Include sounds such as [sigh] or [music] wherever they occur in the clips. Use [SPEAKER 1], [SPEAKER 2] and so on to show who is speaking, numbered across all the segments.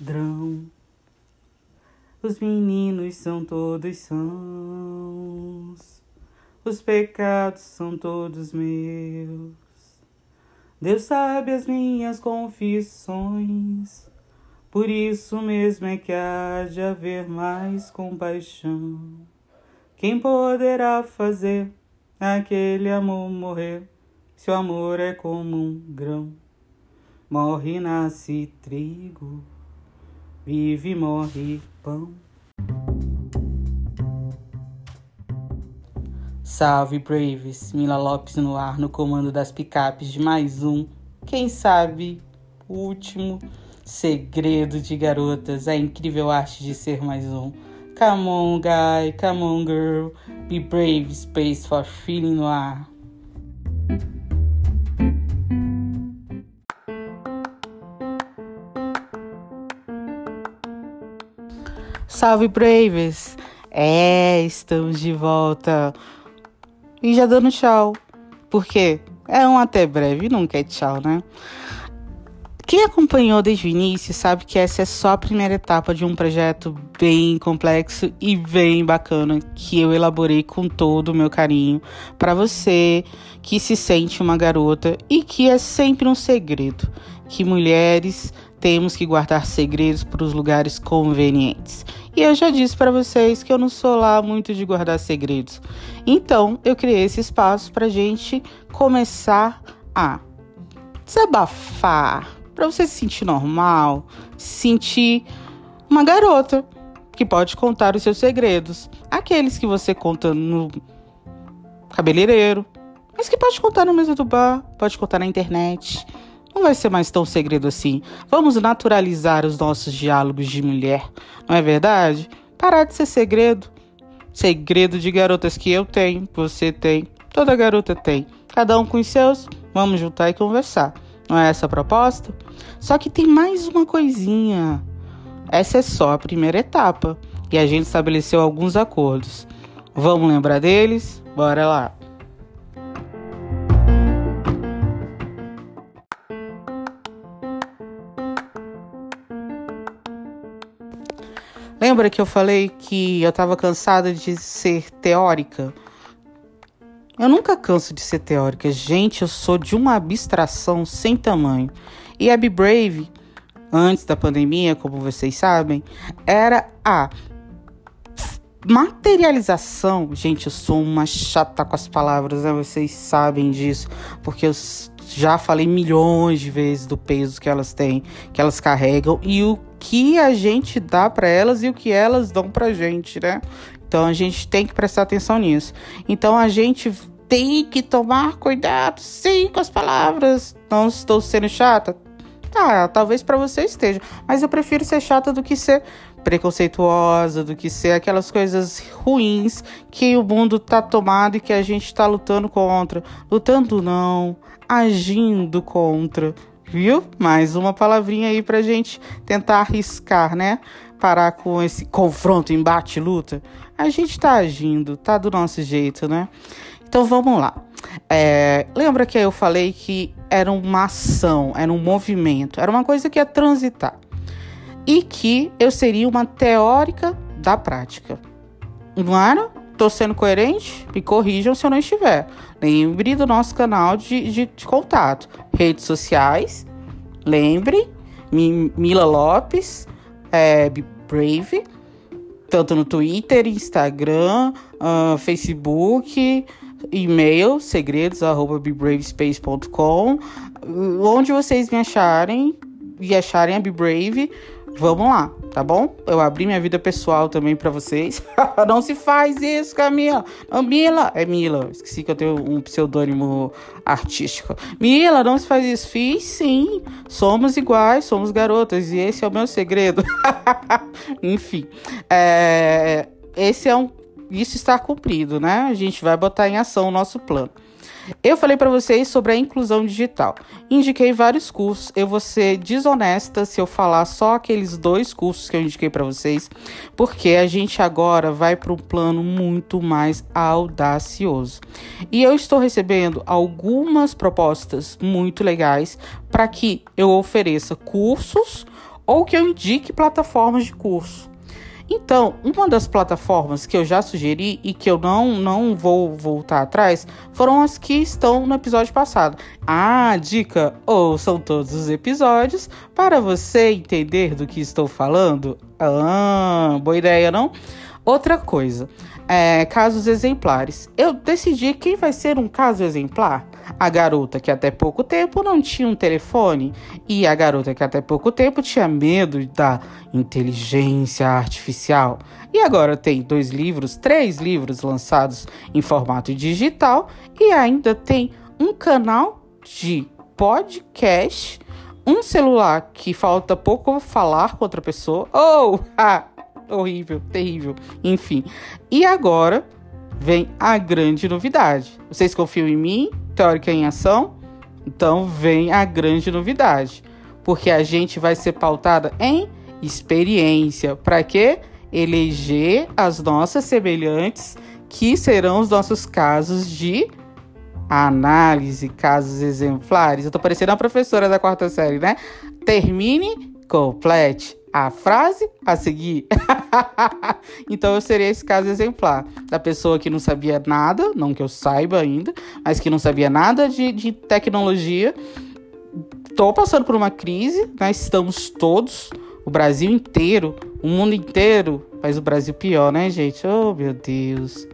[SPEAKER 1] ladrão. Os meninos são todos sãos, os pecados são todos meus. Deus sabe as minhas confissões, por isso mesmo é que há de haver mais compaixão. Quem poderá fazer aquele amor morrer, se o amor é como um grão? Morre nasce trigo, vive morre pão. Salve Braves, Mila Lopes no ar no comando das picapes de mais um, quem sabe, último segredo de garotas, a incrível arte de ser mais um. Come on guy, come on girl, be brave, space for feeling no ar. Salve Braves! É, estamos de volta. E já dando tchau. Porque é um até breve, nunca é tchau, né? Quem acompanhou desde o início sabe que essa é só a primeira etapa de um projeto bem complexo e bem bacana que eu elaborei com todo o meu carinho para você que se sente uma garota e que é sempre um segredo que mulheres temos que guardar segredos para os lugares convenientes. E eu já disse para vocês que eu não sou lá muito de guardar segredos. Então, eu criei esse espaço para gente começar a desabafar, para você se sentir normal, se sentir uma garota que pode contar os seus segredos, aqueles que você conta no cabeleireiro, mas que pode contar na mesa do bar, pode contar na internet não vai ser mais tão segredo assim. Vamos naturalizar os nossos diálogos de mulher, não é verdade? Parar de ser segredo. Segredo de garotas que eu tenho, você tem, toda garota tem. Cada um com os seus, vamos juntar e conversar. Não é essa a proposta? Só que tem mais uma coisinha. Essa é só a primeira etapa e a gente estabeleceu alguns acordos. Vamos lembrar deles? Bora lá! Lembra que eu falei que eu estava cansada de ser teórica? Eu nunca canso de ser teórica. Gente, eu sou de uma abstração sem tamanho. E a Be Brave, antes da pandemia, como vocês sabem, era a materialização. Gente, eu sou uma chata com as palavras, né? Vocês sabem disso, porque eu já falei milhões de vezes do peso que elas têm, que elas carregam e o que a gente dá para elas e o que elas dão pra gente, né? Então a gente tem que prestar atenção nisso. Então a gente tem que tomar cuidado, sim, com as palavras. Não estou sendo chata? Tá, talvez para você esteja, mas eu prefiro ser chata do que ser preconceituosa, do que ser aquelas coisas ruins que o mundo tá tomado e que a gente tá lutando contra. Lutando não, agindo contra, viu? Mais uma palavrinha aí pra gente tentar arriscar, né? Parar com esse confronto, embate, luta. A gente tá agindo, tá do nosso jeito, né? Então vamos lá. É, lembra que eu falei que era uma ação, era um movimento, era uma coisa que ia transitar. E que eu seria uma teórica da prática. Não era? Tô sendo coerente? Me corrijam se eu não estiver. Lembre do nosso canal de, de, de contato. Redes sociais. Lembre. Mila Lopes. É, Brave. Tanto no Twitter, Instagram, uh, Facebook, e-mail, segredos, arroba bebravespace.com. Onde vocês me acharem e acharem a Be Brave, Vamos lá, tá bom? Eu abri minha vida pessoal também para vocês. [laughs] não se faz isso, Camila. Não, Mila. É Mila. Esqueci que eu tenho um pseudônimo artístico. Mila, não se faz isso. Fiz sim. Somos iguais, somos garotas. E esse é o meu segredo. [laughs] Enfim. É, esse é um. Isso está cumprido, né? A gente vai botar em ação o nosso plano. Eu falei para vocês sobre a inclusão digital. Indiquei vários cursos. Eu vou ser desonesta se eu falar só aqueles dois cursos que eu indiquei para vocês, porque a gente agora vai para um plano muito mais audacioso. E eu estou recebendo algumas propostas muito legais para que eu ofereça cursos ou que eu indique plataformas de curso. Então, uma das plataformas que eu já sugeri e que eu não, não vou voltar atrás foram as que estão no episódio passado. Ah, dica: ouçam todos os episódios para você entender do que estou falando. Ah, boa ideia, não? Outra coisa, é, casos exemplares. Eu decidi quem vai ser um caso exemplar. A garota que até pouco tempo não tinha um telefone e a garota que até pouco tempo tinha medo da inteligência artificial. E agora tem dois livros, três livros lançados em formato digital e ainda tem um canal de podcast, um celular que falta pouco falar com outra pessoa. Oh, [laughs] ah, horrível, terrível. Enfim. E agora vem a grande novidade. Vocês confiam em mim? Teórica em ação? Então vem a grande novidade. Porque a gente vai ser pautada em experiência. Para quê? Eleger as nossas semelhantes, que serão os nossos casos de análise, casos exemplares. Eu tô parecendo a professora da quarta série, né? Termine, complete a frase a seguir. [laughs] então eu seria esse caso exemplar da pessoa que não sabia nada, não que eu saiba ainda, mas que não sabia nada de, de tecnologia. Tô passando por uma crise, né? Estamos todos, o Brasil inteiro, o mundo inteiro, mas o Brasil pior, né, gente? Oh, meu Deus.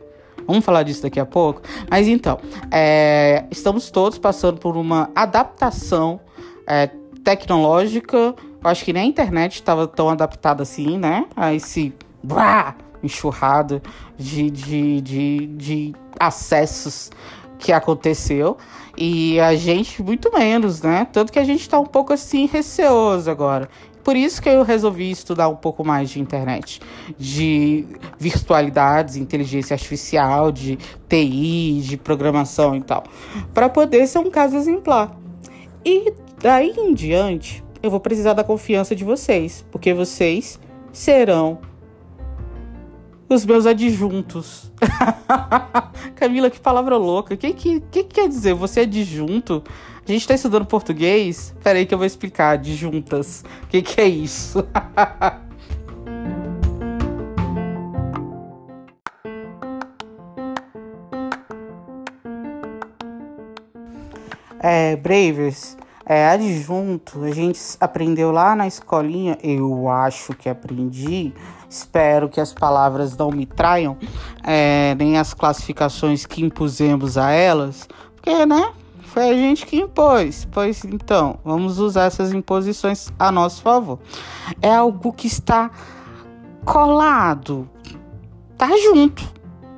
[SPEAKER 1] Vamos falar disso daqui a pouco. Mas então, é, estamos todos passando por uma adaptação é, tecnológica acho que nem a internet estava tão adaptada assim, né? A esse blá, enxurrado de, de, de, de acessos que aconteceu. E a gente, muito menos, né? Tanto que a gente tá um pouco assim receoso agora. Por isso que eu resolvi estudar um pouco mais de internet, de virtualidades, inteligência artificial, de TI, de programação e tal, para poder ser um caso exemplar. E daí em diante, eu vou precisar da confiança de vocês, porque vocês serão os meus adjuntos. [laughs] Camila, que palavra louca. O que, que, que, quer dizer? Você é adjunto? A gente tá estudando português? Peraí que eu vou explicar. Adjuntas. O que, que é isso? [laughs] é, Bravers, é, adjunto, a gente aprendeu lá na escolinha, eu acho que aprendi, espero que as palavras não me traiam, é, nem as classificações que impusemos a elas, porque, né, foi a gente que impôs. Pois então, vamos usar essas imposições a nosso favor. É algo que está colado, tá junto,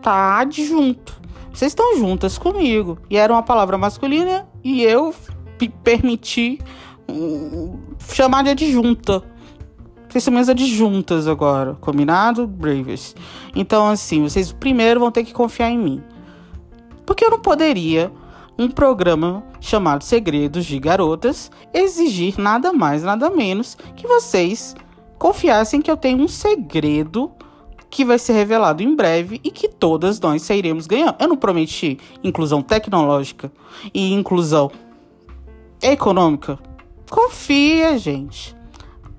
[SPEAKER 1] tá adjunto. Vocês estão juntas comigo. E era uma palavra masculina e eu permitir chamar de adjunta. Vocês são minhas adjuntas agora, combinado, Bravers? Então, assim, vocês primeiro vão ter que confiar em mim. Porque eu não poderia, um programa chamado Segredos de Garotas, exigir nada mais, nada menos que vocês confiassem que eu tenho um segredo que vai ser revelado em breve e que todas nós sairemos ganhando. Eu não prometi inclusão tecnológica e inclusão econômica. Confia, gente.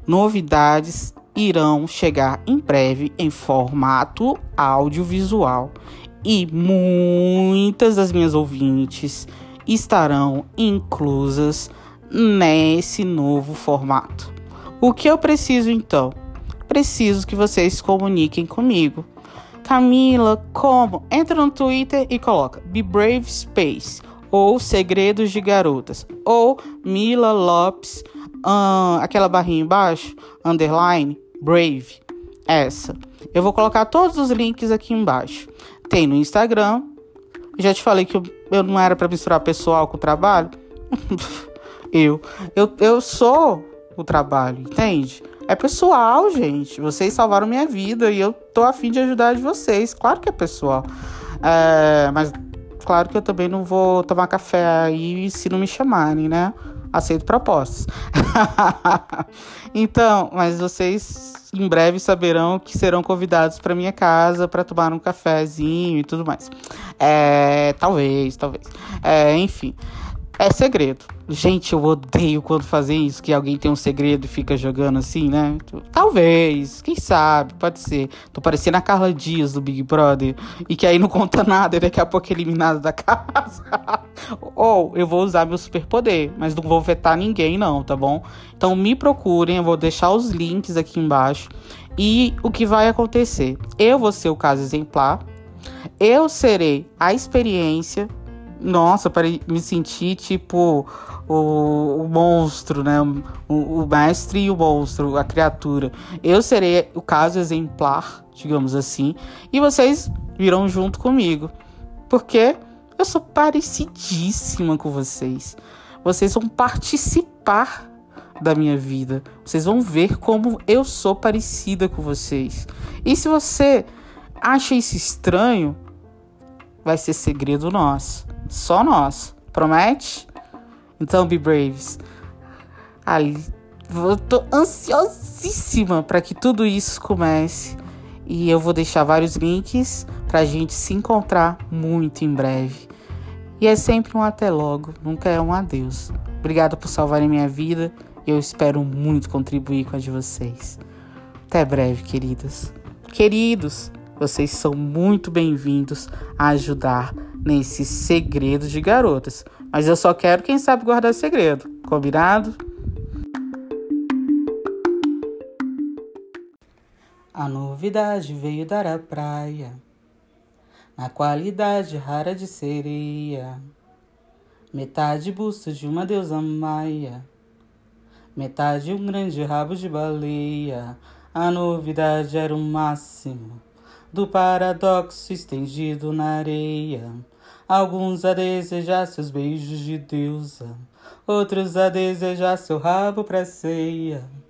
[SPEAKER 1] Novidades irão chegar em breve em formato audiovisual e muitas das minhas ouvintes estarão inclusas nesse novo formato. O que eu preciso então? Preciso que vocês comuniquem comigo. Camila, como? Entra no Twitter e coloca Be Brave Space ou Segredos de Garotas, ou Mila Lopes, uh, aquela barrinha embaixo, underline, Brave, essa. Eu vou colocar todos os links aqui embaixo. Tem no Instagram. Já te falei que eu, eu não era para misturar pessoal com trabalho. [laughs] eu, eu, eu sou o trabalho, entende? É pessoal, gente. Vocês salvaram minha vida e eu tô afim de ajudar de vocês. Claro que é pessoal. É, mas claro que eu também não vou tomar café aí se não me chamarem, né? Aceito propostas. [laughs] então, mas vocês em breve saberão que serão convidados para minha casa para tomar um cafezinho e tudo mais. É, talvez, talvez. É, enfim. É segredo. Gente, eu odeio quando fazem isso, que alguém tem um segredo e fica jogando assim, né? Talvez, quem sabe, pode ser. Tô parecendo a Carla Dias do Big Brother e que aí não conta nada e daqui a pouco é eliminado da [laughs] casa. Ou eu vou usar meu superpoder, mas não vou vetar ninguém, não, tá bom? Então me procurem, eu vou deixar os links aqui embaixo. E o que vai acontecer? Eu vou ser o caso exemplar, eu serei a experiência nossa, para me sentir tipo o, o monstro, né? O, o, mestre e o monstro, a criatura. Eu serei o caso exemplar, digamos assim, e vocês virão junto comigo. Porque eu sou parecidíssima com vocês. Vocês vão participar da minha vida. Vocês vão ver como eu sou parecida com vocês. E se você acha isso estranho, vai ser segredo nosso. Só nós. Promete? Então, Be Braves. Ali, eu tô ansiosíssima para que tudo isso comece. E eu vou deixar vários links pra gente se encontrar muito em breve. E é sempre um até logo, nunca é um adeus. Obrigada por salvarem minha vida. Eu espero muito contribuir com a de vocês. Até breve, queridas. Queridos, vocês são muito bem-vindos a ajudar nesse segredo de garotas. Mas eu só quero quem sabe guardar segredo. Combinado? A novidade veio dar a praia, na qualidade rara de sereia. Metade busto de uma deusa maia, metade um grande rabo de baleia. A novidade era o máximo do paradoxo estendido na areia. Alguns a desejar seus beijos de deusa, outros a desejar seu rabo pra ceia.